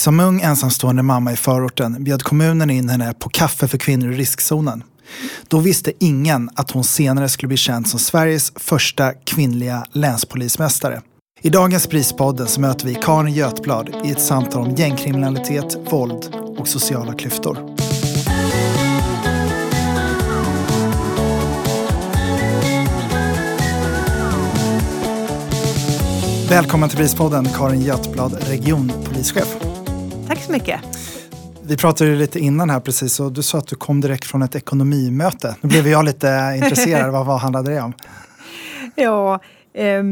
Som ung ensamstående mamma i förorten bjöd kommunen in henne på kaffe för kvinnor i riskzonen. Då visste ingen att hon senare skulle bli känd som Sveriges första kvinnliga länspolismästare. I dagens Prispodden så möter vi Karin Götblad i ett samtal om gängkriminalitet, våld och sociala klyftor. Välkommen till Prispodden, Karin Götblad, regionpolischef. Tack så mycket. Vi pratade lite innan här precis och du sa att du kom direkt från ett ekonomimöte. Nu blev jag lite intresserad. Vad, vad handlade det om? Ja, eh,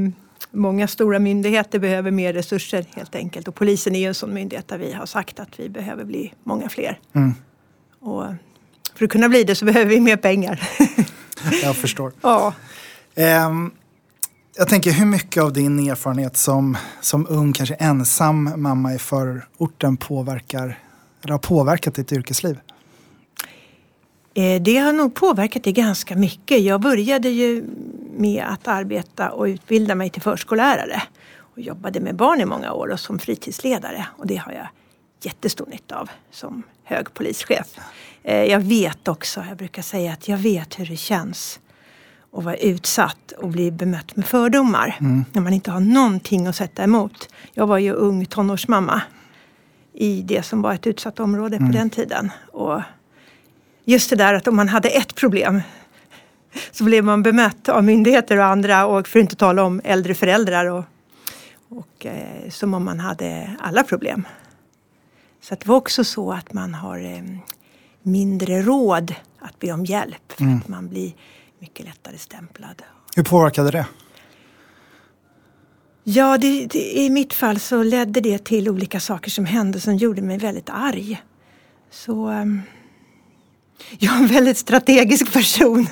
många stora myndigheter behöver mer resurser helt enkelt. Och polisen är ju en sån myndighet där vi har sagt att vi behöver bli många fler. Mm. Och för att kunna bli det så behöver vi mer pengar. jag förstår. Ja. Um, jag tänker hur mycket av din erfarenhet som, som ung, kanske ensam mamma i förorten påverkar, eller har påverkat ditt yrkesliv? Eh, det har nog påverkat det ganska mycket. Jag började ju med att arbeta och utbilda mig till förskollärare och jobbade med barn i många år och som fritidsledare och det har jag jättestor nytta av som hög polischef. Eh, jag vet också, jag brukar säga att jag vet hur det känns och vara utsatt och bli bemött med fördomar. Mm. När man inte har någonting att sätta emot. Jag var ju ung tonårsmamma i det som var ett utsatt område mm. på den tiden. Och just det där att om man hade ett problem så blev man bemött av myndigheter och andra och för att inte tala om äldre föräldrar och, och eh, som om man hade alla problem. Så det var också så att man har eh, mindre råd att be om hjälp för mm. att man blir mycket lättare stämplad. Hur påverkade det? Ja, det, det, i mitt fall så ledde det till olika saker som hände som gjorde mig väldigt arg. Så um, jag är en väldigt strategisk person.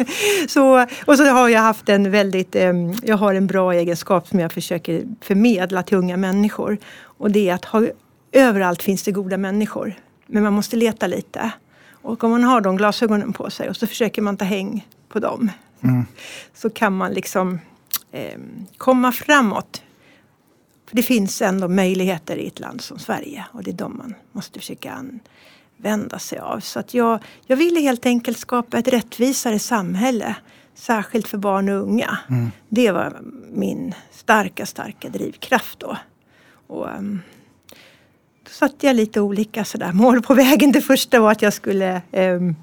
så, och så har jag haft en väldigt, um, jag har en bra egenskap som jag försöker förmedla till unga människor. Och det är att ha, överallt finns det goda människor. Men man måste leta lite. Och om man har de glasögonen på sig och så försöker man ta häng på dem. Mm. Så kan man liksom eh, komma framåt. För det finns ändå möjligheter i ett land som Sverige och det är de man måste försöka använda sig av. Så att jag, jag ville helt enkelt skapa ett rättvisare samhälle. Särskilt för barn och unga. Mm. Det var min starka, starka drivkraft då. Och, um, då satte jag lite olika sådär mål på vägen. Det första var att jag skulle um,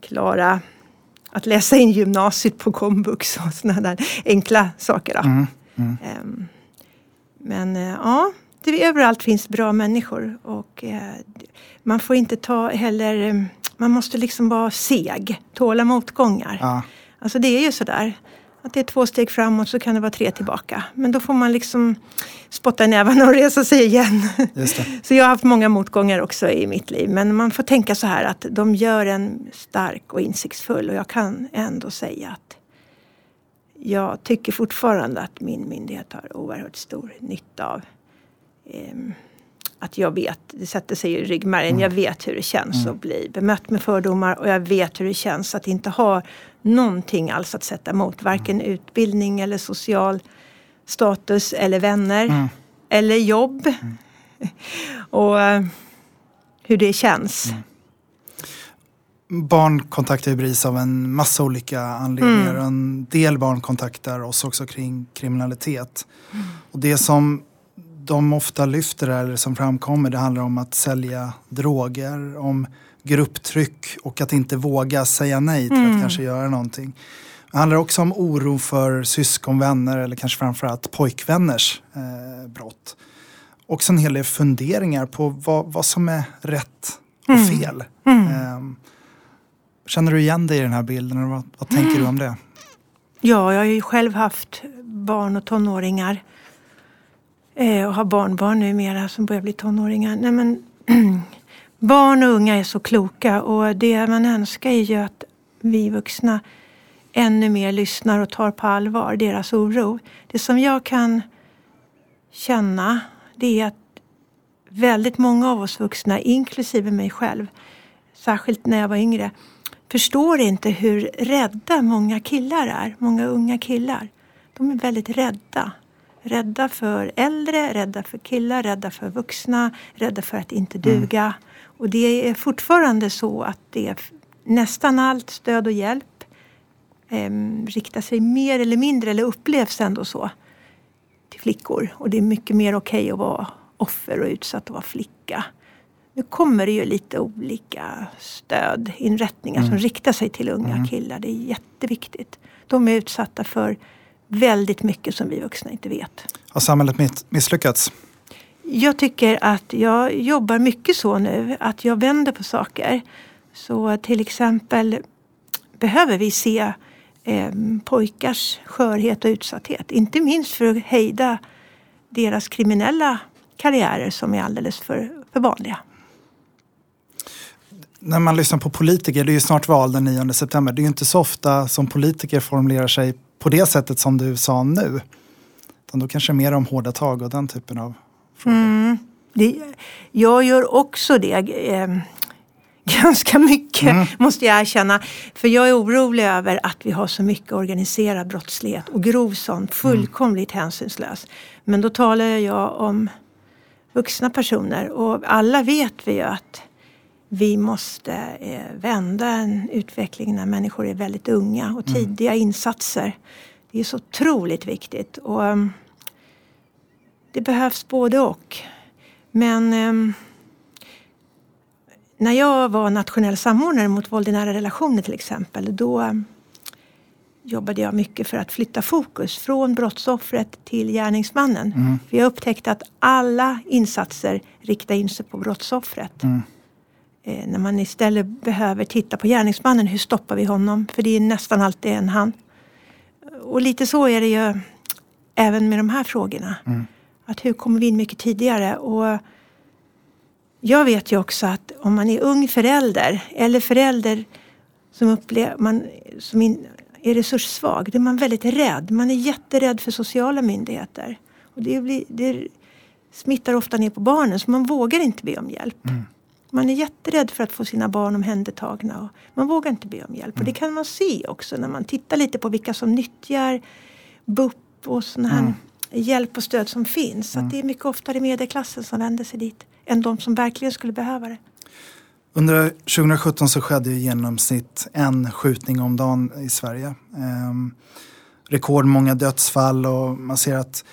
klara att läsa in gymnasiet på komvux och sådana där enkla saker. Mm, mm. Um, men uh, ja, det, överallt finns bra människor och uh, man får inte ta heller, um, man måste liksom vara seg, tåla motgångar. Ja. Alltså det är ju sådär att det är två steg framåt så kan det vara tre tillbaka. Men då får man liksom spotta i nävarna och resa sig igen. Så jag har haft många motgångar också i mitt liv. Men man får tänka så här att de gör en stark och insiktsfull. Och jag kan ändå säga att jag tycker fortfarande att min myndighet har oerhört stor nytta av eh, att jag vet, det sätter sig i ryggmärgen, mm. jag vet hur det känns mm. att bli bemött med fördomar och jag vet hur det känns att inte ha någonting alls att sätta emot. Varken mm. utbildning eller social status eller vänner mm. eller jobb. Mm. och uh, hur det känns. Mm. Barn kontaktar ju BRIS av en massa olika anledningar. Mm. En del barn kontaktar oss också kring kriminalitet. Och det som de ofta lyfter eller som framkommer det handlar om att sälja droger, om grupptryck och att inte våga säga nej till mm. att kanske göra någonting. Det handlar också om oro för syskon, vänner eller kanske framförallt pojkvänners eh, brott. Också en hel del funderingar på vad, vad som är rätt och mm. fel. Mm. Eh, känner du igen dig i den här bilden? vad, vad tänker du om det? Ja, jag har ju själv haft barn och tonåringar. Eh, och har barnbarn numera som börjar bli tonåringar. Nej, men, barn och unga är så kloka och det man önskar är ju att vi vuxna ännu mer lyssnar och tar på allvar deras oro. Det som jag kan känna det är att väldigt många av oss vuxna, inklusive mig själv, särskilt när jag var yngre, förstår inte hur rädda många killar är. Många unga killar. De är väldigt rädda Rädda för äldre, rädda för killar, rädda för vuxna, rädda för att inte duga. Mm. Och det är fortfarande så att det är nästan allt stöd och hjälp eh, riktar sig mer eller mindre, eller upplevs ändå så, till flickor. Och det är mycket mer okej okay att vara offer och utsatt att vara flicka. Nu kommer det ju lite olika stödinrättningar mm. som riktar sig till unga mm. killar. Det är jätteviktigt. De är utsatta för väldigt mycket som vi vuxna inte vet. Har samhället misslyckats? Jag tycker att jag jobbar mycket så nu, att jag vänder på saker. Så till exempel behöver vi se eh, pojkars skörhet och utsatthet. Inte minst för att hejda deras kriminella karriärer som är alldeles för, för vanliga. När man lyssnar på politiker, det är ju snart val den 9 september. Det är ju inte så ofta som politiker formulerar sig på det sättet som du sa nu. Utan då kanske mer om hårda tag och den typen av frågor. Mm, det, jag gör också det. Eh, ganska mycket mm. måste jag erkänna. För jag är orolig över att vi har så mycket organiserad brottslighet och grov sån, fullkomligt mm. hänsynslös. Men då talar jag om vuxna personer och alla vet vi ju att vi måste eh, vända en utveckling när människor är väldigt unga och mm. tidiga mm. insatser. Det är så otroligt viktigt. Och, um, det behövs både och. Men um, när jag var nationell samordnare mot våld i nära relationer till exempel, då um, jobbade jag mycket för att flytta fokus från brottsoffret till gärningsmannen. Mm. För jag upptäckte att alla insatser riktar in sig på brottsoffret. Mm. Eh, när man istället behöver titta på gärningsmannen, hur stoppar vi honom? För det är nästan alltid en han. Och lite så är det ju även med de här frågorna. Mm. Att hur kommer vi in mycket tidigare? Och jag vet ju också att om man är ung förälder eller förälder som, upplever, man, som är resurssvag, då är man väldigt rädd. Man är jätterädd för sociala myndigheter. Och det, blir, det smittar ofta ner på barnen så man vågar inte be om hjälp. Mm. Man är jätterädd för att få sina barn omhändertagna och man vågar inte be om hjälp. Mm. Och det kan man se också när man tittar lite på vilka som nyttjar BUP och sådana här mm. hjälp och stöd som finns. Mm. Att det är mycket oftare medelklassen som vänder sig dit än de som verkligen skulle behöva det. Under 2017 så skedde i genomsnitt en skjutning om dagen i Sverige. Ehm, rekordmånga dödsfall och man ser att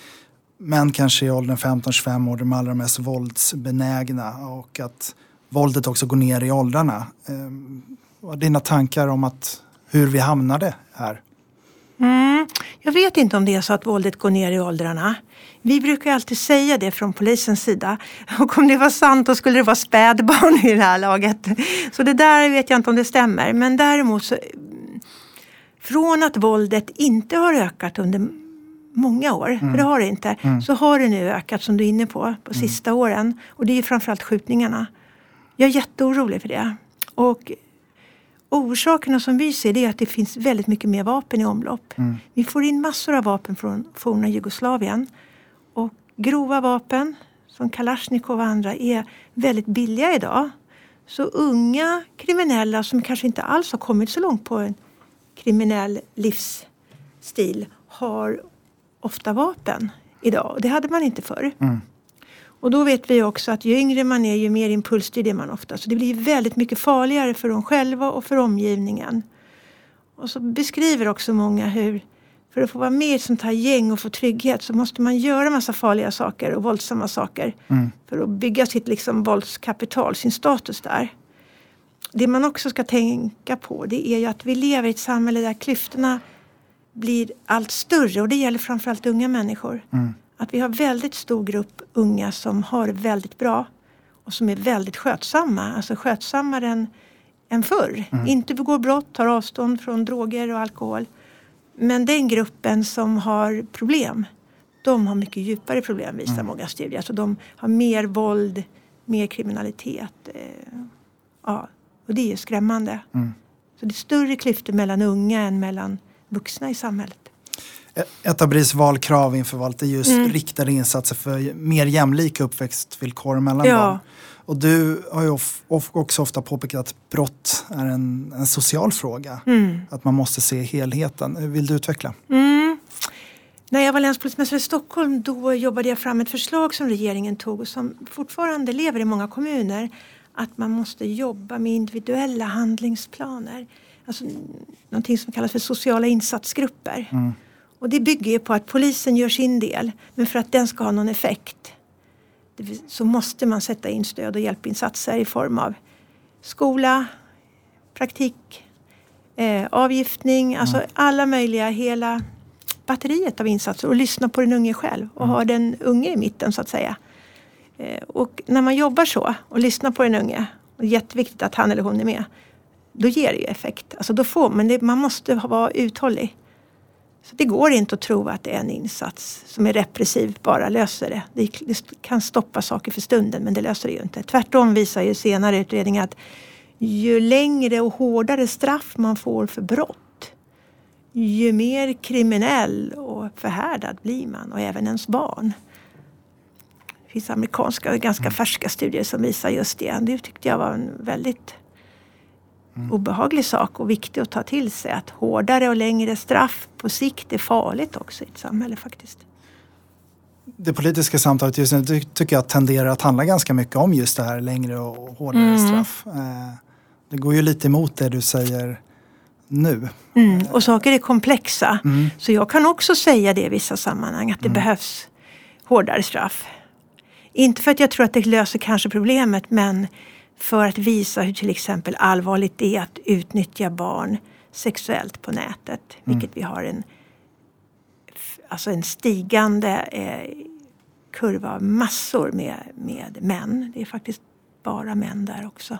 män kanske i åldern 15-25 år är de allra mest våldsbenägna och att våldet också går ner i åldrarna. Ehm, vad är dina tankar om att, hur vi hamnade här? Mm, jag vet inte om det är så att våldet går ner i åldrarna. Vi brukar alltid säga det från polisens sida. Och om det var sant då skulle det vara spädbarn i det här laget. Så det där vet jag inte om det stämmer. Men däremot så från att våldet inte har ökat under många år, mm. för det har det inte, mm. så har det nu ökat som du är inne på, på sista åren. Och det är framförallt skjutningarna. Jag är jätteorolig för det. Och orsakerna som vi ser det är att det finns väldigt mycket mer vapen i omlopp. Mm. Vi får in massor av vapen från forna Jugoslavien. Och grova vapen som Kalashnikov och andra är väldigt billiga idag. Så unga kriminella som kanske inte alls har kommit så långt på en kriminell livsstil har ofta vapen idag. Det hade man inte förr. Mm. Och då vet vi också att ju yngre man är ju mer impulsstyrd är man ofta. Så det blir väldigt mycket farligare för dem själva och för omgivningen. Och så beskriver också många hur för att få vara med i ett sånt här gäng och få trygghet så måste man göra massa farliga saker och våldsamma saker. Mm. För att bygga sitt liksom våldskapital, sin status där. Det man också ska tänka på det är ju att vi lever i ett samhälle där klyftorna blir allt större och det gäller framförallt unga människor. Mm att vi har väldigt stor grupp unga som har det väldigt bra och som är väldigt skötsamma, alltså skötsammare än, än förr. Mm. Inte begår brott, tar avstånd från droger och alkohol. Men den gruppen som har problem, de har mycket djupare problem visar mm. många studier. Alltså de har mer våld, mer kriminalitet. Eh, ja, och det är skrämmande. Mm. Så det är större klyftor mellan unga än mellan vuxna i samhället. Ett av BRIS valkrav inför valet är just mm. riktade insatser för mer jämlika uppväxtvillkor mellan ja. barn. Och du har ju också ofta påpekat att brott är en, en social fråga. Mm. Att man måste se helheten. Vill du utveckla? Mm. När jag var länspolismästare i Stockholm då jobbade jag fram ett förslag som regeringen tog och som fortfarande lever i många kommuner. Att man måste jobba med individuella handlingsplaner. Alltså någonting som kallas för sociala insatsgrupper. Mm. Och det bygger ju på att polisen gör sin del. Men för att den ska ha någon effekt så måste man sätta in stöd och hjälpinsatser i form av skola, praktik, eh, avgiftning, alltså mm. alla möjliga, hela batteriet av insatser och lyssna på den unge själv och mm. ha den unge i mitten så att säga. Eh, och när man jobbar så och lyssnar på den unge, och det är jätteviktigt att han eller hon är med, då ger det ju effekt. Alltså då får, men det, man måste vara uthållig. Så det går inte att tro att det är en insats som är repressiv bara löser det. det. det. kan stoppa saker för stunden men det löser det ju inte. Tvärtom visar ju senare utredningar att ju längre och hårdare straff man får för brott ju mer kriminell och förhärdad blir man och även ens barn. Det finns amerikanska, ganska mm. färska studier som visar just det. Det tyckte jag var en väldigt mm. obehaglig sak och viktig att ta till sig. Att hårdare och längre straff på sikt är farligt också i ett samhälle faktiskt. Det politiska samtalet just nu tycker jag tenderar att handla ganska mycket om just det här längre och hårdare mm. straff. Eh, det går ju lite emot det du säger nu. Mm, och saker är komplexa. Mm. Så jag kan också säga det i vissa sammanhang att det mm. behövs hårdare straff. Inte för att jag tror att det löser kanske problemet men för att visa hur till exempel allvarligt det är att utnyttja barn sexuellt på nätet. Mm. Vilket vi har en, alltså en stigande eh, kurva av massor med, med män. Det är faktiskt bara män där också.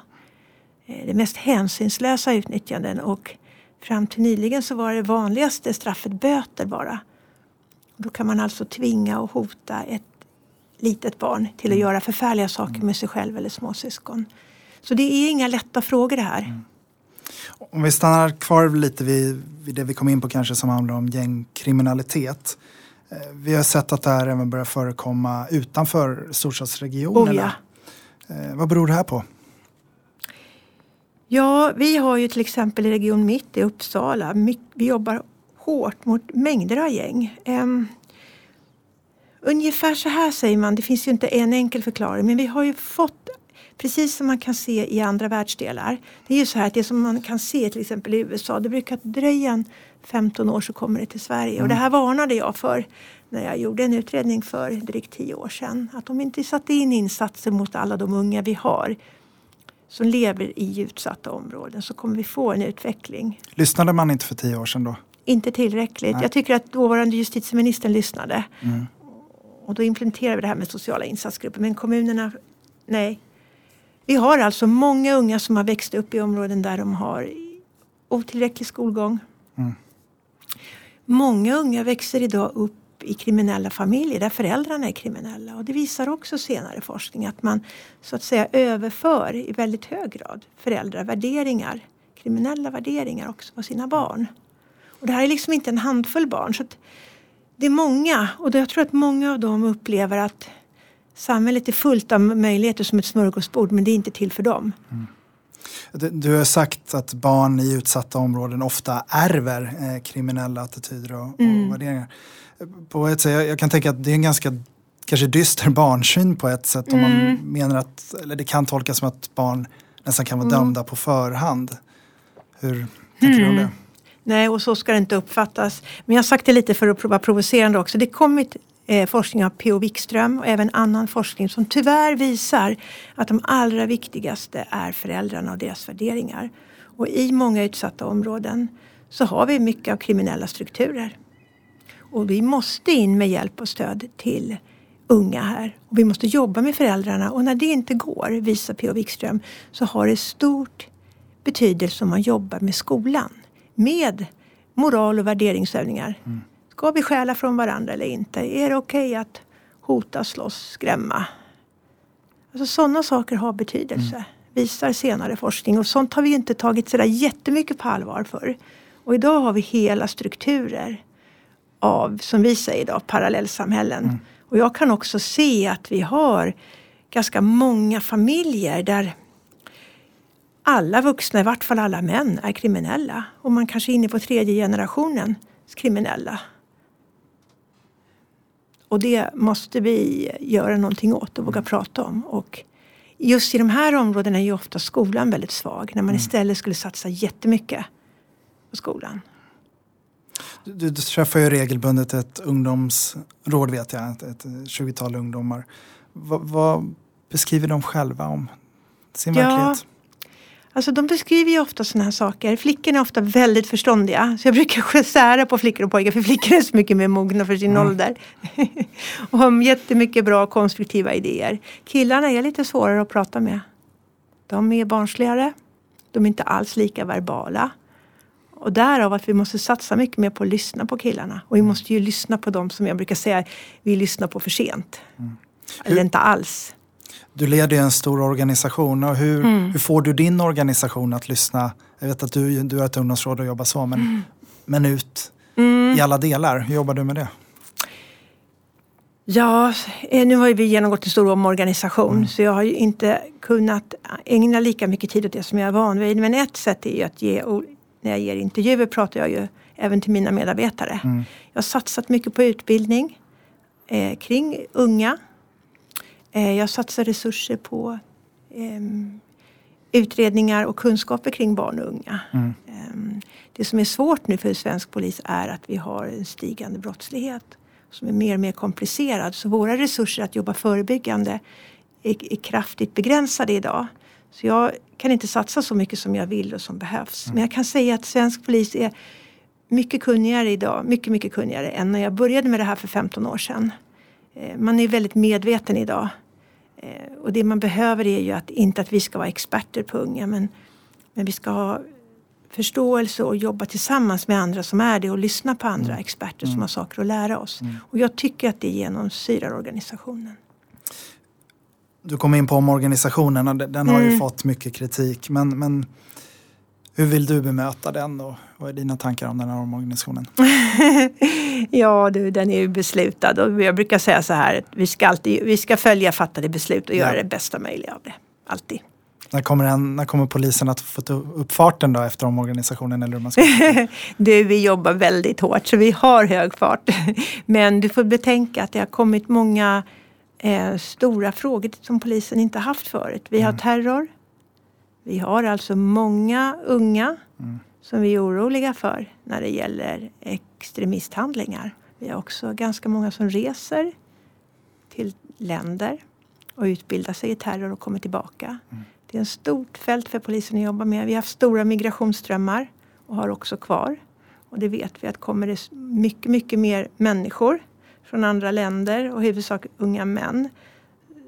Eh, det mest hänsynslösa utnyttjanden och fram till nyligen så var det vanligaste straffet böter bara. Då kan man alltså tvinga och hota ett litet barn till att mm. göra förfärliga saker med sig själv eller småsyskon. Så det är inga lätta frågor det här. Mm. Om vi stannar kvar lite vid, vid, det vi kom in på kanske som handlar om gängkriminalitet. Eh, vi har sett att det här även börjar förekomma utanför storstadsregionerna. Oh ja. Eh, vad beror det här på? Ja, vi har ju till exempel i Region Mitt i Uppsala, vi jobbar hårt mot mängder av gäng. Ungefär så här säger man, det finns ju inte en enkel förklaring, men vi har ju fått Precis som man kan se i andra världsdelar. Det är ju så här att det som man kan se till exempel i USA, det brukar dröja en 15 år så kommer det till Sverige. Mm. Och det här varnade jag för när jag gjorde en utredning för drygt 10 år sedan. Att om vi inte satte in insatser mot alla de unga vi har som lever i utsatta områden så kommer vi få en utveckling. Lyssnade man inte för tio år sedan då? Inte tillräckligt. Nej. Jag tycker att dåvarande justitieministern lyssnade. Mm. Och då implementerade vi det här med sociala insatsgrupper. Men kommunerna, nej. Vi har alltså många unga som har växt upp i områden där de har otillräcklig skolgång. Mm. Många unga växer idag upp i kriminella familjer där föräldrarna är kriminella. Och det visar också senare forskning att man så att säga överför i väldigt hög grad föräldravärderingar, kriminella värderingar också på sina barn. Och det här är liksom inte en handfull barn. så Det är många och jag tror att många av dem upplever att samhället är fullt av möjligheter som ett smörgåsbord men det är inte till för dem. Mm. Du har sagt att barn i utsatta områden ofta ärver eh, kriminella attityder och, mm. och värderingar på ett sätt, jag, kan tänka att det är en ganska kanske dyster barnsyn på ett sätt. Mm. Om man mm. menar att, eller det kan tolkas som att barn nästan kan vara mm. dömda på förhand. Hur tänker mm. du om det? Nej, och så ska det inte uppfattas. Men jag har sagt det lite för att vara provocerande också. Det kommit eh, forskning av P.O. Wikström och även annan forskning som tyvärr visar att de allra viktigaste är föräldrarna och deras värderingar. Och i många utsatta områden så har vi mycket av kriminella strukturer. Och vi måste in med hjälp och stöd till unga här. Och vi måste jobba med föräldrarna och när det inte går, visar P.O. Wikström, så har det stort betydelse om man jobbar med skolan. Med moral och värderingsövningar. Mm. Ska vi stjäla från varandra eller inte? Är det okej okay att hota, slåss, skrämma? Alltså sådana saker har betydelse. Mm. Visar senare forskning och sånt har vi inte tagit sådär jättemycket på allvar för. Och idag har vi hela strukturer av, som vi säger idag, parallellsamhällen. Mm. Och jag kan också se att vi har ganska många familjer där alla vuxna, i vart fall alla män, är kriminella. Och man kanske är inne på tredje generationen kriminella. Och det måste vi göra någonting åt och våga mm. prata om. Och just i de här områdena är ju ofta skolan väldigt svag. När man mm. istället skulle satsa jättemycket på skolan. Du, du träffar ju regelbundet ett ungdomsråd vet jag, ett, ett 20-tal ungdomar. Va, vad beskriver de själva om sin ja, verklighet? Alltså de beskriver ju ofta sådana här saker. Flickorna är ofta väldigt förståndiga. Så jag brukar sära på flickor och pojkar för flickor är så mycket mer mogna för sin mm. ålder. och har jättemycket bra konstruktiva idéer. Killarna är lite svårare att prata med. De är barnsligare. De är inte alls lika verbala. Och därav att vi måste satsa mycket mer på att lyssna på killarna. Och vi mm. måste ju lyssna på dem som jag brukar säga, vi lyssnar på för sent. Mm. Eller inte alls. Du leder ju en stor organisation och hur, mm. hur, får du din organisation att lyssna? Jag vet att du, du är ett ungdomsråd och jobbar så, men, mm. men ut mm. i alla delar. Hur jobbar du med det? Ja, eh, nu har vi genomgått en stor omorganisation mm. så jag har ju inte kunnat ägna lika mycket tid åt det som jag är van vid. Men ett sätt är ju att ge, när jag ger intervjuer pratar jag ju även till mina medarbetare. Mm. Jag har satsat mycket på utbildning eh, kring unga jag satsar resurser på ehm, utredningar och kunskaper kring barn och unga. Mm. Ehm, det som är svårt nu för svensk polis är att vi har en stigande brottslighet som är mer och mer komplicerad. Så våra resurser att jobba förebyggande är, är kraftigt begränsade idag. Så jag kan inte satsa så mycket som jag vill och som behövs. Mm. Men jag kan säga att svensk polis är mycket kunnigare idag, mycket, mycket kunnigare än när jag började med det här för 15 år sedan. Eh, man är väldigt medveten idag Eh, och det man behöver är ju att, inte att vi ska vara experter på unga men, men vi ska ha förståelse och jobba tillsammans med andra som är det och lyssna på andra mm. experter mm. som har saker att lära oss. Mm. Och jag tycker att det genomsyrar organisationen. Du kom in på omorganisationen och den har ju mm. fått mycket kritik men, men hur vill du bemöta den och vad är dina tankar om den här omorganisationen? ja du, den är ju beslutad och jag brukar säga så här vi ska, alltid, vi ska följa fattade beslut och ja. göra det bästa möjliga av det. Alltid. När kommer, den, när kommer polisen att få upp farten då efter omorganisationen? Eller hur man ska du, vi jobbar väldigt hårt så vi har hög fart. Men du får betänka att det har kommit många eh, stora frågor som polisen inte haft förut. Vi har mm. terror, vi har alltså många unga mm. Som vi är oroliga för när det gäller extremisthandlingar. Vi har också ganska många som reser till länder och utbildar sig i terror och kommer tillbaka. Mm. Det är ett stort fält för polisen att jobba med. Vi har haft stora migrationsströmmar och har också kvar. Och det vet vi att kommer det mycket, mycket mer människor från andra länder och huvudsak unga män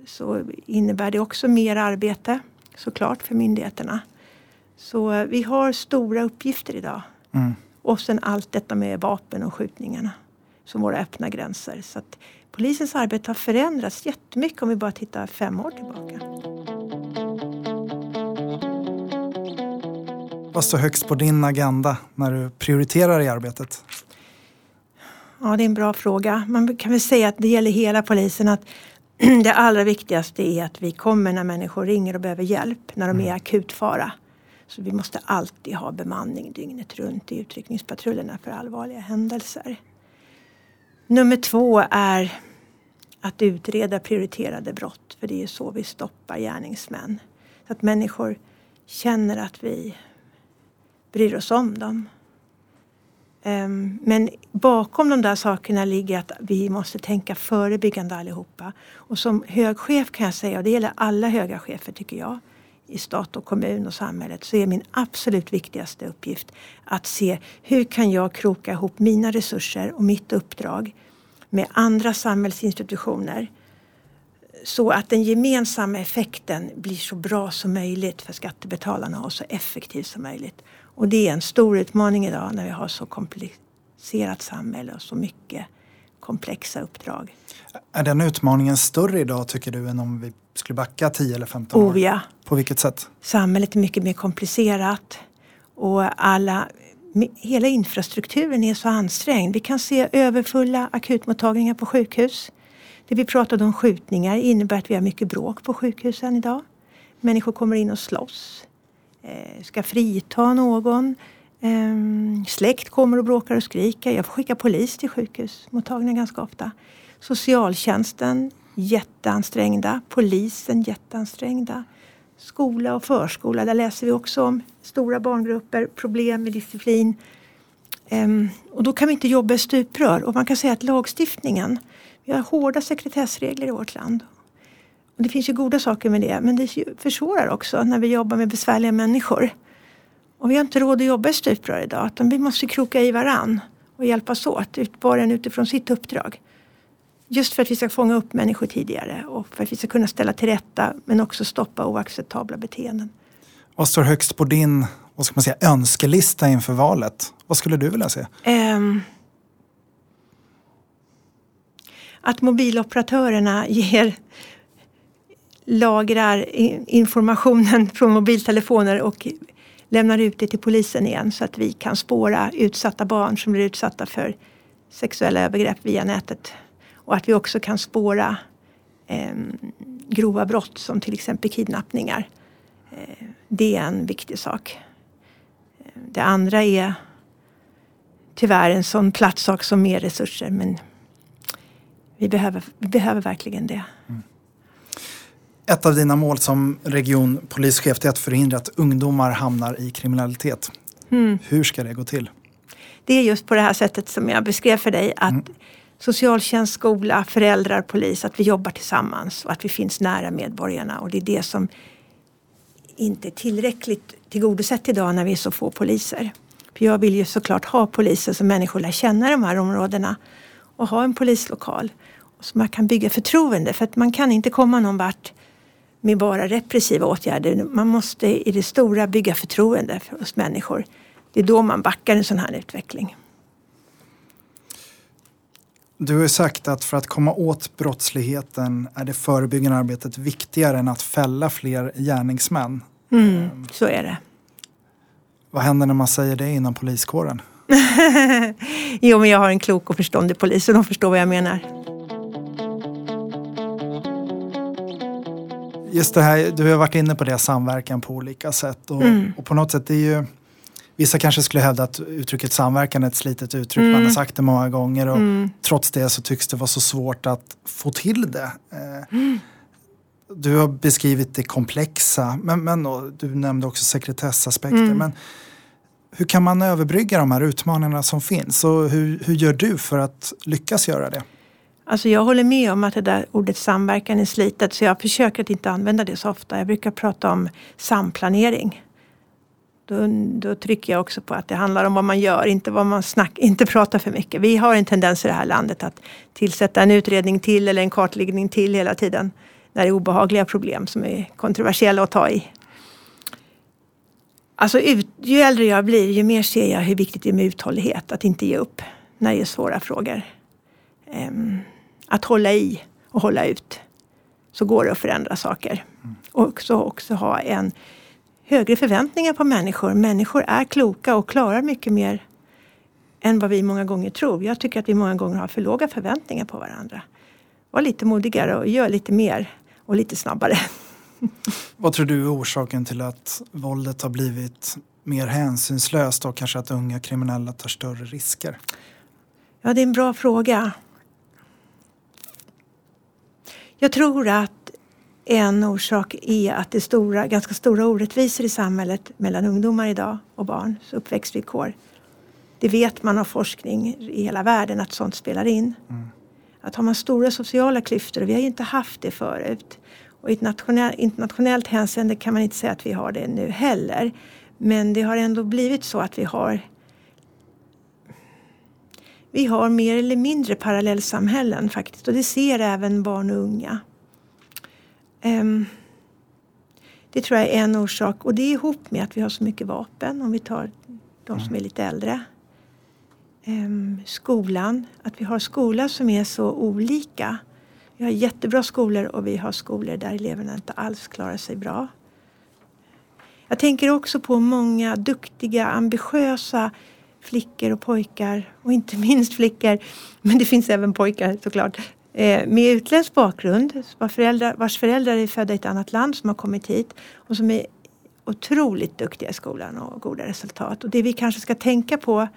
så innebär det också mer arbete såklart för myndigheterna. Så vi har stora uppgifter idag. Mm. Och sen allt detta med vapen och skjutningarna som våra öppna gränser. Så att polisens arbete har förändrats jättemycket om vi bara tittar fem år tillbaka. Vad står högst på din agenda när du prioriterar i arbetet? Ja, det är en bra fråga. Man kan väl säga att det gäller hela polisen att det allra viktigaste är att vi kommer när människor ringer och behöver hjälp, när de är i mm. akut fara. Så vi måste alltid ha bemanning dygnet runt i utryckningspatrullerna för allvarliga händelser. Nummer två är att utreda prioriterade brott, för det är så vi stoppar gärningsmän. Så att människor känner att vi bryr oss om dem. Ehm, men bakom de där sakerna ligger att vi måste tänka förebyggande allihopa. Och som hög chef kan jag säga, och det gäller alla höga chefer tycker jag, i stat och kommun och samhället så är min absolut viktigaste uppgift att se hur kan jag kroka ihop mina resurser och mitt uppdrag med andra samhällsinstitutioner så att den gemensamma effekten blir så bra som möjligt för skattebetalarna och så effektiv som möjligt. Och det är en stor utmaning idag när vi har så komplicerat samhälle och så mycket komplexa uppdrag. Är den utmaningen större idag tycker du än om vi skulle backa 10 eller 15 år? Oh, ja. På vilket sätt? Samhället är mycket mer komplicerat och alla, hela infrastrukturen är så ansträngd. Vi kan se överfulla akutmottagningar på sjukhus. Det vi pratade om skjutningar innebär att vi har mycket bråk på sjukhusen idag. Människor kommer in och slåss. Eh, ska frita någon. Ehm, släkt kommer och bråkar och skriker. Jag får skicka polis till sjukhusmottagningen ganska ofta. Socialtjänsten jätteansträngda. Polisen jätteansträngda. Skola och förskola, där läser vi också om stora barngrupper, problem med disciplin. Ehm, och då kan vi inte jobba i stuprör. Och man kan säga att lagstiftningen, vi har hårda sekretessregler i vårt land. Och det finns ju goda saker med det, men det försvårar också när vi jobbar med besvärliga människor. Och vi har inte råd att jobba i stuprör idag, utan vi måste kroka i varann och hjälpas åt, var och en utifrån sitt uppdrag. Just för att vi ska fånga upp människor tidigare och för att vi ska kunna ställa till rätta men också stoppa oacceptabla beteenden. Vad står högst på din vad ska man säga, önskelista inför valet? Vad skulle du vilja se? Um, att mobiloperatörerna ger lagrar informationen från mobiltelefoner och lämnar ut det till polisen igen så att vi kan spåra utsatta barn som blir utsatta för sexuella övergrepp via nätet. Och att vi också kan spåra eh, grova brott som till exempel kidnappningar. Eh, det är en viktig sak. Det andra är tyvärr en sån platt sak som mer resurser men vi behöver, vi behöver verkligen det. Mm. Ett av dina mål som regionpolischef är att förhindra att ungdomar hamnar i kriminalitet. Mm. Hur ska det gå till? Det är just på det här sättet som jag beskrev för dig att mm socialtjänst, skola, föräldrar, polis, att vi jobbar tillsammans och att vi finns nära medborgarna och det är det som inte är tillräckligt tillgodosett idag när vi är så få poliser. För jag vill ju såklart ha poliser som människor lär känna de här områdena och ha en polislokal. Så man kan bygga förtroende för att man kan inte komma någon vart med bara repressiva åtgärder. Man måste i det stora bygga förtroende hos människor. Det är då man backar en sån här utveckling. Du har sagt att för att komma åt brottsligheten är det förebyggande arbetet viktigare än att fälla fler gärningsmän. Mm, så är det. Vad händer när man säger det inom poliskåren? jo, men jag har en klok och förståndig polis och de förstår vad jag menar. Just det här, du har varit inne på det, samverkan på olika sätt. Och, mm. och på något sätt, det är ju Vissa kanske skulle hävda att uttrycket samverkan är ett slitet uttryck, mm. man har sagt det många gånger och mm. trots det så tycks det vara så svårt att få till det. Eh, mm. Du har beskrivit det komplexa, men, men du nämnde också sekretessaspekter. Mm. Men hur kan man överbrygga de här utmaningarna som finns och hur, hur gör du för att lyckas göra det? Alltså jag håller med om att det där ordet samverkan är slitet så jag försöker att inte använda det så ofta. Jag brukar prata om samplanering. Då, då, trycker jag också på att det handlar om vad man gör, inte vad man snack, inte pratar för mycket. Vi har en tendens i det här landet att tillsätta en utredning till eller en kartläggning till hela tiden. När det är obehagliga problem som är kontroversiella att ta i. Alltså ut, ju äldre jag blir ju mer ser jag hur viktigt det är med uthållighet, att inte ge upp när det är svåra frågor. Um, att hålla i och hålla ut. Så går det att förändra saker. Mm. Och också, också ha en högre förväntningar på människor. Människor är kloka och klarar mycket mer än vad vi många gånger tror. Jag tycker att vi många gånger har för låga förväntningar på varandra. Var lite modigare och gör lite mer och lite snabbare. Vad tror du är orsaken till att våldet har blivit mer hänsynslöst och kanske att unga kriminella tar större risker? Ja, det är en bra fråga. Jag tror att en orsak är att det är stora, ganska stora orättvisor i samhället mellan ungdomar idag och barns uppväxtvillkor. Det vet man av forskning i hela världen att sånt spelar in. Mm. Att har man stora sociala klyftor, och vi har ju inte haft det förut. Och i ett nationell, internationellt hänseende kan man inte säga att vi har det nu heller. Men det har ändå blivit så att vi har vi har mer eller mindre parallellsamhällen faktiskt och det ser även barn och unga. Um, det tror jag är en orsak och det är ihop med att vi har så mycket vapen om vi tar de som är lite äldre. Um, skolan, att vi har skolor som är så olika. Vi har jättebra skolor och vi har skolor där eleverna inte alls klarar sig bra. Jag tänker också på många duktiga, ambitiösa flickor och pojkar och inte minst flickor, men det finns även pojkar såklart, med utländsk bakgrund vars föräldrar, vars föräldrar är födda i ett annat land som har kommit hit och som är otroligt duktiga i skolan och goda resultat. Och det vi kanske ska tänka på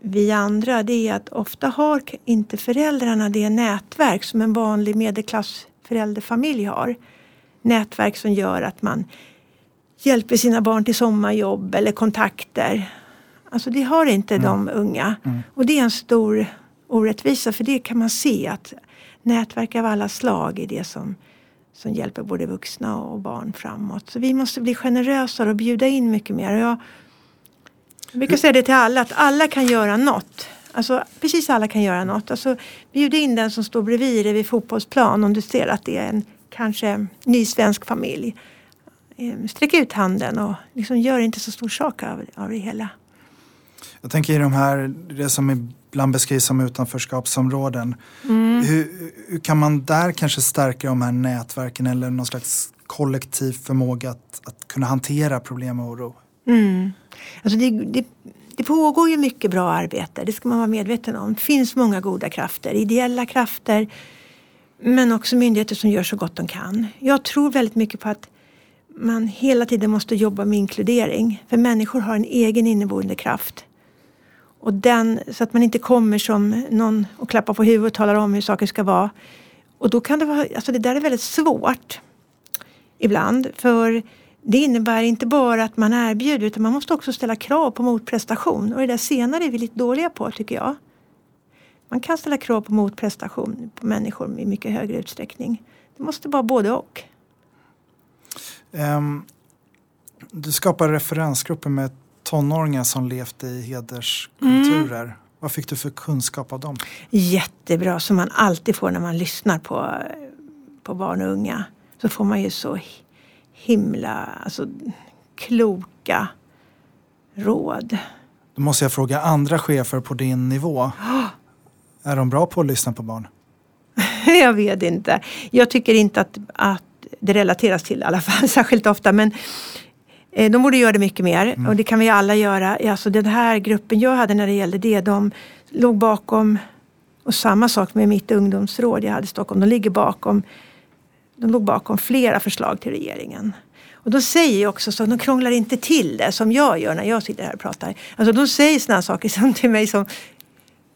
vi andra det är att ofta har inte föräldrarna det nätverk som en vanlig medelklassförälderfamilj har. Nätverk som gör att man hjälper sina barn till sommarjobb eller kontakter. Alltså det har inte mm. de unga. Mm. Och det är en stor orättvisa för det kan man se att nätverk av alla slag är det som, som hjälper både vuxna och barn framåt. Så vi måste bli generösare och bjuda in mycket mer. Jag, jag brukar säga det till alla att alla kan göra något. Alltså precis alla kan göra något. Alltså, bjud in den som står bredvid dig vid fotbollsplan om du ser att det är en kanske ny svensk familj. Eh, sträck ut handen och liksom gör inte så stor sak av, av det hela. Jag tänker i de här, det som ibland beskrivs som utanförskapsområden. Mm. Hur, hur, kan man där kanske stärka de här nätverken eller någon slags kollektiv förmåga att, att kunna hantera problem och oro? Mm. Alltså det, det, det, pågår ju mycket bra arbete, det ska man vara medveten om. Det finns många goda krafter, ideella krafter men också myndigheter som gör så gott de kan. Jag tror väldigt mycket på att man hela tiden måste jobba med inkludering. För människor har en egen inneboende kraft. Och den, så att man inte kommer som någon och klappar på huvudet och talar om hur saker ska vara. Och då kan det vara, alltså det där är väldigt svårt ibland. För det innebär inte bara att man erbjuder utan man måste också ställa krav på motprestation. Och det där senare är vi lite dåliga på tycker jag. Man kan ställa krav på motprestation på människor i mycket högre utsträckning. Det måste vara både och. Um, du skapar referensgrupper med tonåringar som levt i hederskulturer. Mm. Vad fick du för kunskap av dem? Jättebra, som man alltid får när man lyssnar på, på barn och unga. Så får man ju så himla alltså, kloka råd. Då måste jag fråga andra chefer på din nivå. Oh. Är de bra på att lyssna på barn? jag vet inte. Jag tycker inte att, att det relateras till i alla fall särskilt ofta. Men de borde göra det mycket mer mm. och det kan vi alla göra. Alltså den här gruppen jag hade när det gällde det, de låg bakom och samma sak med mitt ungdomsråd jag hade i Stockholm. De ligger bakom de låg bakom flera förslag till regeringen. Och då säger jag också så, de krånglar inte till det som jag gör när jag sitter här och pratar. Alltså de säger sådana saker som till mig som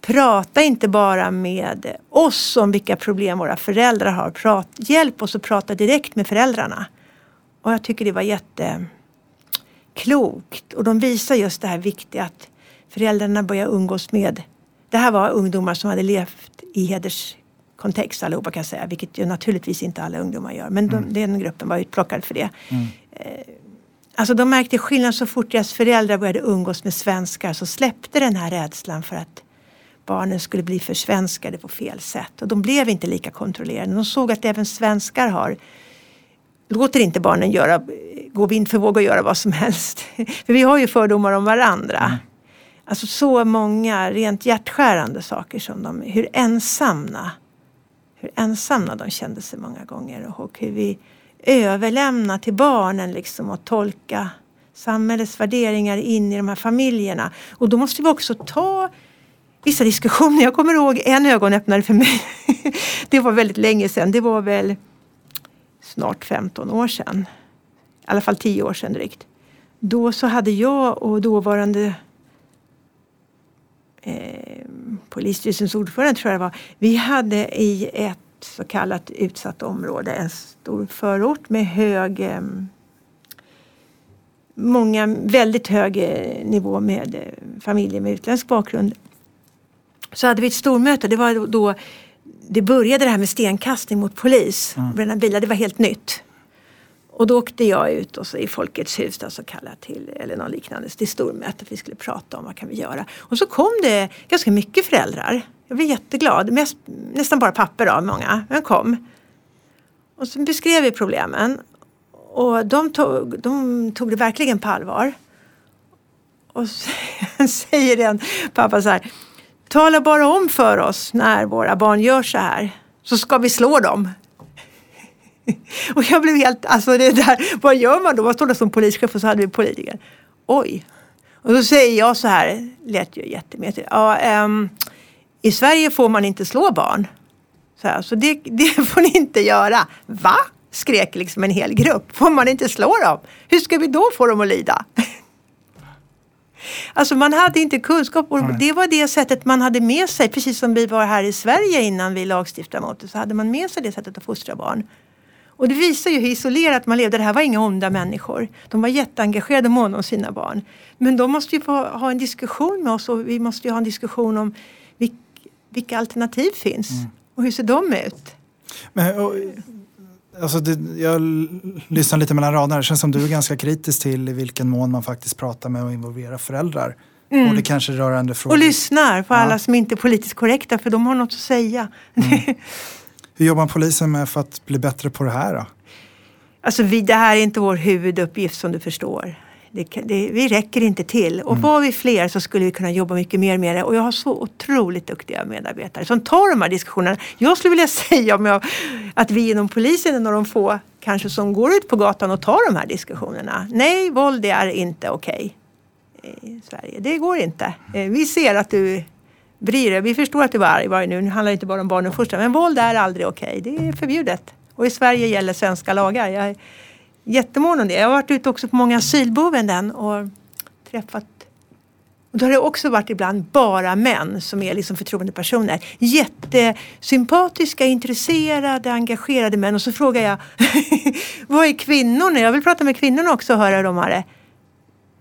Prata inte bara med oss om vilka problem våra föräldrar har. Prat, hjälp oss att prata direkt med föräldrarna. Och jag tycker det var jätteklokt. Och de visar just det här viktiga att föräldrarna börjar umgås med det här var ungdomar som hade levt i hederskontext allihopa kan jag säga, vilket ju naturligtvis inte alla ungdomar gör. Men de, mm. den gruppen var utplockad för det. Mm. Eh, alltså de märkte skillnad så fort deras föräldrar började umgås med svenskar så släppte den här rädslan för att barnen skulle bli försvenskade på fel sätt. Och de blev inte lika kontrollerade. De såg att även svenskar har låter inte barnen göra, gå vind för våg och göra vad som helst. För vi har ju fördomar om varandra. Mm. Alltså så många rent hjärtskärande saker som de, hur ensamma, hur ensamma de kände sig många gånger och hur vi överlämnar till barnen liksom att tolka samhällets värderingar in i de här familjerna. Och då måste vi också ta vissa diskussioner. Jag kommer ihåg en ögonöppnare för mig. det var väldigt länge sedan. Det var väl snart 15 år sedan. I alla fall 10 år sedan drygt. Då så hade jag och dåvarande eh, polisstyrelsens ordförande tror jag det var. Vi hade i ett så kallat utsatt område en stor förort med hög eh, många väldigt hög eh, nivå med eh, familjer med utländsk bakgrund så hade vi ett stormöte. Det var då det började det här med stenkastning mot polis. Mm. Bränna bilar, det var helt nytt. Och då åkte jag ut och så i Folkets hus då, så kallat till, eller något liknande, till stormöte. Vi skulle prata om vad kan vi göra. Och så kom det ganska mycket föräldrar. Jag blev jätteglad. Mest, nästan bara papper av många, men kom. Och så beskrev vi problemen. Och de tog, de tog det verkligen på allvar. Och så säger en pappa så här Tala bara om för oss när våra barn gör så här så ska vi slå dem. Och jag blev helt, alltså det där, vad gör man då? Man står där som polischef och så hade vi politiker. Oj. Och så säger jag så här, lät ju jättemässigt. Ja, um, I Sverige får man inte slå barn. Så, här, så det, det får ni inte göra. Va? Skrek liksom en hel grupp. Får man inte slå dem? Hur ska vi då få dem att lida? Alltså man hade inte kunskap och det var det sättet man hade med sig. Precis som vi var här i Sverige innan vi lagstiftade mot det så hade man med sig det sättet att fostra barn. Och det visar ju hur isolerat man levde. Det här var inga onda människor. De var jätteengagerade och måna om sina barn. Men de måste ju få ha en diskussion med oss och vi måste ju ha en diskussion om vilka alternativ finns mm. och hur ser de ut? Men, och, alltså det, jag lyssnar lite mellan raderna. Det känns som du är ganska kritisk till i vilken mån man faktiskt pratar med och involverar föräldrar. Mm. Och det kanske rörande frågor. Och lyssnar på ja. alla som inte är politiskt korrekta för de har något att säga. Mm. Hur jobbar polisen med för att bli bättre på det här då? Alltså vi, det här är inte vår huvuduppgift som du förstår. Det, det, vi räcker inte till. Och mm. var vi fler så skulle vi kunna jobba mycket mer med det. Och jag har så otroligt duktiga medarbetare som tar de här diskussionerna. Jag skulle vilja säga om jag, att vi inom polisen är några av de få kanske som går ut på gatan och tar de här diskussionerna. Nej, våld är inte okej okay i Sverige. Det går inte. Eh, vi ser att du bryr dig. Vi förstår att du var arg var nu. Nu handlar det inte bara om barn och fostran. Men våld är aldrig okej. Okay. Det är förbjudet. Och i Sverige gäller svenska lagar. Jag jättemån om det. Jag har varit ute också på många asylboenden och träffat och då har det också varit ibland bara män som är liksom förtroendepersoner. Jättesympatiska, intresserade, engagerade män. Och så frågar jag, vad är kvinnorna? Jag vill prata med kvinnorna också och höra hur de har det.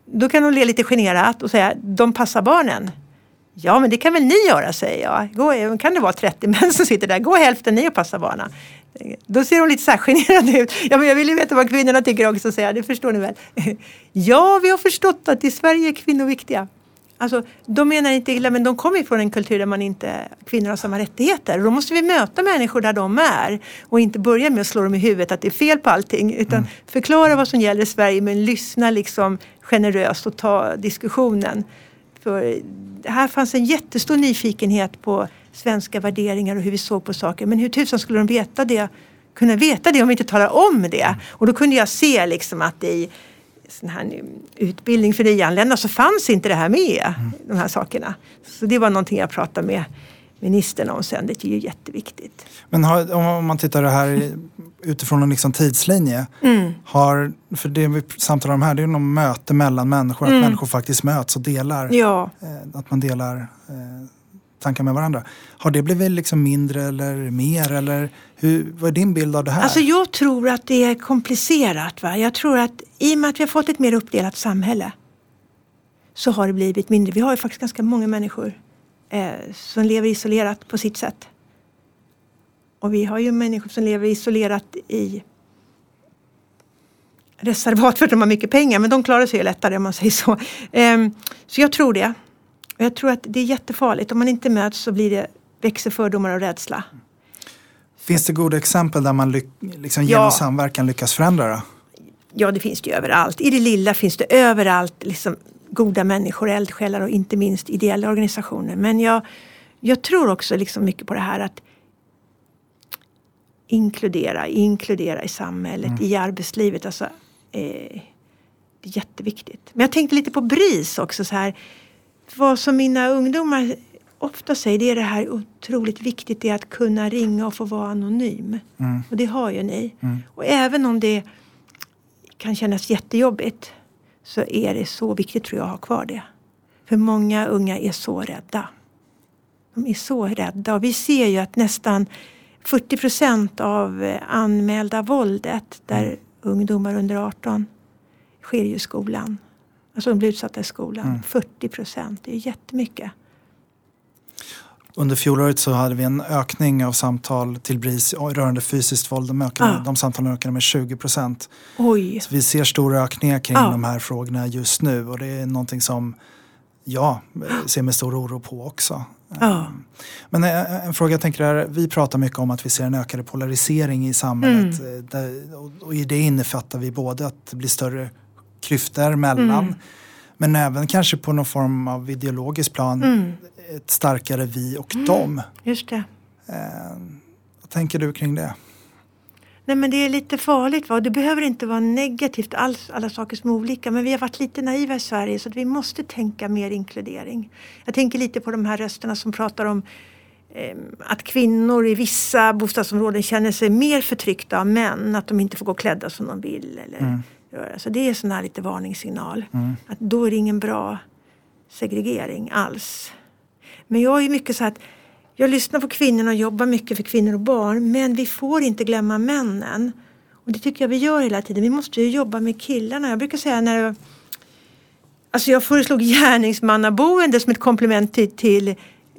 Då kan de le lite generat och säga, de passar barnen. Ja, men det kan väl ni göra, säger jag. Gå, kan det vara 30 män som sitter där? Gå hälften ni och passa barnen. Då ser de lite så här generade ut. Ja, men jag vill ju veta vad kvinnorna tycker också, säger Det förstår ni väl? Ja, vi har förstått att i Sverige är kvinnor viktiga. Alltså, de menar inte illa, men de kommer från en kultur där man inte, kvinnor har samma rättigheter. Då måste vi möta människor där de är och inte börja med att slå dem i huvudet att det är fel på allting. Utan mm. förklara vad som gäller i Sverige men lyssna liksom generöst och ta diskussionen. För här fanns en jättestor nyfikenhet på svenska värderingar och hur vi såg på saker. Men hur tusan skulle de veta det, kunna veta det om vi inte talar om det? Och då kunde jag se liksom att i sån här utbildning för nyanlända så fanns inte det här med, mm. de här sakerna. Så det var någonting jag pratade med ministern om sen. Det är ju jätteviktigt. Men har, om man tittar det här utifrån en liksom tidslinje. Mm. Har, för det vi samtalar om här det är något möte mellan människor. Mm. Att människor faktiskt möts och delar. Ja. Eh, att man delar eh, tankar med varandra. Har det blivit liksom mindre eller mer? Eller hur, vad är din bild av det här? Alltså jag tror att det är komplicerat. Va? Jag tror att i och med att vi har fått ett mer uppdelat samhälle så har det blivit mindre. Vi har ju faktiskt ganska många människor eh, som lever isolerat på sitt sätt. Och vi har ju människor som lever isolerat i reservat för att de har mycket pengar men de klarar sig ju lättare om man säger så. Eh, så jag tror det. Och jag tror att det är jättefarligt. Om man inte möts så blir det, växer fördomar och rädsla. Finns det goda exempel där man liksom genom ja. samverkan lyckas förändra? Då? Ja, det finns det ju överallt. I det lilla finns det överallt liksom, goda människor, eldsjälar och inte minst ideella organisationer. Men jag, jag tror också liksom mycket på det här att inkludera, inkludera i samhället, mm. i arbetslivet. Alltså, eh, det är jätteviktigt. Men jag tänkte lite på BRIS också. Så här, vad som mina ungdomar ofta säger det är det här otroligt viktigt är att kunna ringa och få vara anonym. Mm. Och det har ju ni. Mm. Och även om det kan kännas jättejobbigt så är det så viktigt tror jag att ha kvar det. För många unga är så rädda. De är så rädda och vi ser ju att nästan 40 procent av eh, anmälda våldet där mm. ungdomar under 18 sker ju i skolan. Alltså de blir utsatta i skolan. Mm. 40 procent, det är jättemycket. Under fjolåret så hade vi en ökning av samtal till BRIS rörande fysiskt våld. De, ökade, ah. de samtalen ökade med 20 procent. vi ser stora ökningar kring ah. de här frågorna just nu och det är någonting som jag ser med stor oro på också. Ah. Men eh, en fråga jag tänker är, vi pratar mycket om att vi ser en ökad polarisering i samhället. Mm. Eh, och i det innefattar vi både att det blir större klyftor mellan mm. men även kanske på någon form av ideologisk plan mm. ett starkare vi och mm. dem. Just det. Eh, vad tänker du kring det? Nej men det är lite farligt. Va? Det behöver inte vara negativt alls, alla saker som är olika. Men vi har varit lite naiva i Sverige så att vi måste tänka mer inkludering. Jag tänker lite på de här rösterna som pratar om eh, att kvinnor i vissa bostadsområden känner sig mer förtryckta av män. Att de inte får gå klädda som de vill. Eller mm. Så det är sån här lite varningssignal. Mm. Att då är det ingen bra segregering alls. Men jag är mycket så att jag lyssnar på kvinnorna och jobbar mycket för kvinnor och barn men vi får inte glömma männen. Och det tycker jag vi gör hela tiden. Vi måste ju jobba med killarna. Jag brukar säga när jag, alltså jag föreslog gärningsmannaboende som ett komplement till, till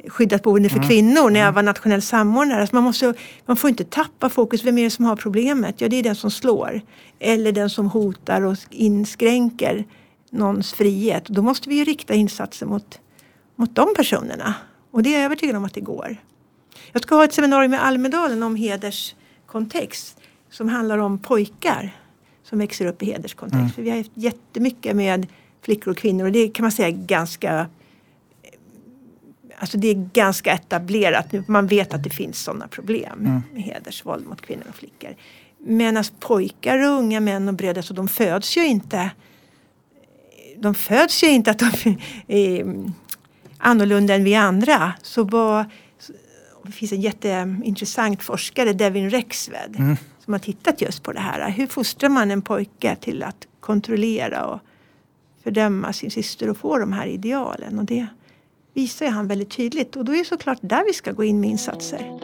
skyddat boende för mm. kvinnor när jag mm. var nationell samordnare. Alltså man, måste, man får inte tappa fokus. Vem är det som har problemet? Ja, det är den som slår. Eller den som hotar och inskränker någons frihet. Då måste vi ju rikta insatser mot, mot de personerna. Och det är jag övertygad om att det går. Jag ska ha ett seminarium i Almedalen om hederskontext som handlar om pojkar som växer upp i hederskontext. Mm. För vi har haft jättemycket med flickor och kvinnor och det kan man säga ganska Alltså det är ganska etablerat nu. Man vet att det finns sådana problem mm. med hedersvåld mot kvinnor och flickor. Men alltså pojkar och unga män och bröder, så de föds ju inte de föds ju inte att de är annorlunda än vi andra. Så vad, det finns en jätteintressant forskare, Devin Rexved, mm. som har tittat just på det här. Hur fostrar man en pojke till att kontrollera och fördöma sin syster och få de här idealen? Och det visar han väldigt tydligt och då är det såklart där vi ska gå in med insatser.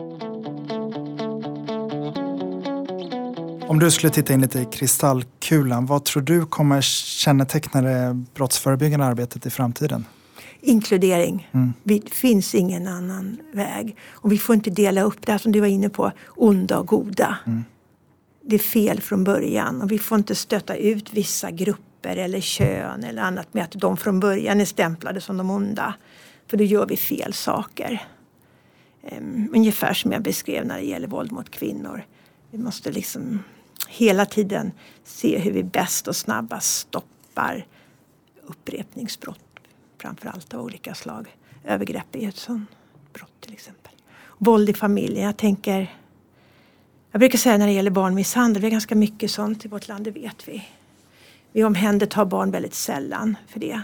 Om du skulle titta in lite i kristallkulan, vad tror du kommer känneteckna det brottsförebyggande arbetet i framtiden? Inkludering. Mm. Det finns ingen annan väg. Och vi får inte dela upp det här som du var inne på, onda och goda. Mm. Det är fel från början och vi får inte stöta ut vissa grupper eller kön eller annat med att de från början är stämplade som de onda. För då gör vi fel saker. Um, ungefär som jag beskrev när det gäller våld mot kvinnor. Vi måste liksom hela tiden se hur vi bäst och snabbast stoppar upprepningsbrott. Framförallt av olika slag. Övergrepp är ett sånt brott till exempel. Våld i familjen. Jag tänker jag brukar säga när det gäller barnmisshandel, vi har ganska mycket sånt i vårt land, det vet vi. Vi omhändertar barn väldigt sällan för det.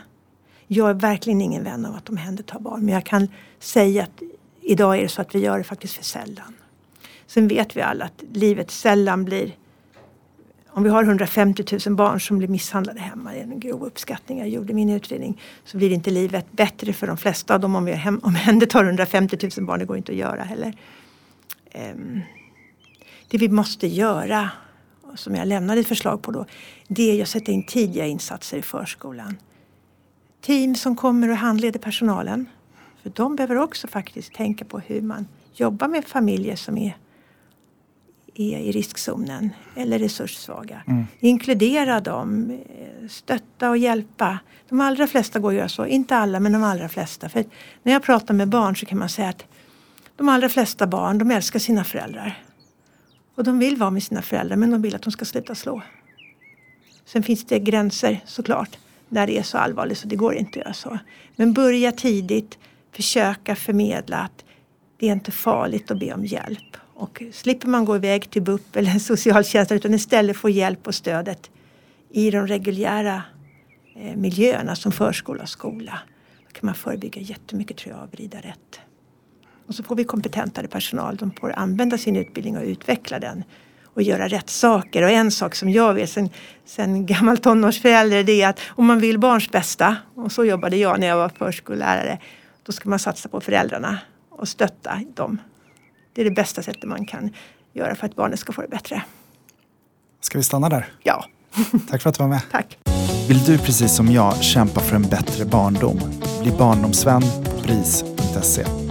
Jag är verkligen ingen vän av att omhänderta barn men jag kan säga att idag är det så att vi gör det faktiskt för sällan. Sen vet vi alla att livet sällan blir om vi har 150 000 barn som blir misshandlade hemma, det är en grov uppskattning jag gjorde i min utredning, så blir inte livet bättre för de flesta av dem om vi omhändertar 150 000 barn. Det går inte att göra heller. Ehm, det vi måste göra, som jag lämnade ett förslag på då, det är att sätta in tidiga insatser i förskolan. Team som kommer och handleder personalen. För de behöver också faktiskt tänka på hur man jobbar med familjer som är är i riskzonen eller resurssvaga. Mm. Inkludera dem, eh, stötta och hjälpa. De allra flesta går att göra så, inte alla men de allra flesta. För när jag pratar med barn så kan man säga att de allra flesta barn de älskar sina föräldrar. Och de vill vara med sina föräldrar men de vill att de ska sluta slå. Sen finns det gränser såklart när det är så allvarligt så det går inte att göra så. Men börja tidigt, försöka förmedla att det är inte farligt att be om hjälp. Och slipper man gå iväg till BUP eller socialtjänsten utan istället få hjälp och stödet i de reguljära eh, miljöerna som förskola och skola. Då kan man förebygga jättemycket tror jag och vrida rätt. Och så får vi kompetentare personal. De får använda sin utbildning och utveckla den och göra rätt saker. Och en sak som jag vet sen, sen gammal tonårsförälder det är att om man vill barns bästa, och så jobbade jag när jag var förskollärare, då ska man satsa på föräldrarna och stötta dem det är det bästa sättet man kan göra för att barnet ska få det bättre. Ska vi stanna där? Ja. Tack för att du var med. Tack. Vill du precis som jag kämpa för en bättre barndom? Bli barndomsvän på bris.se.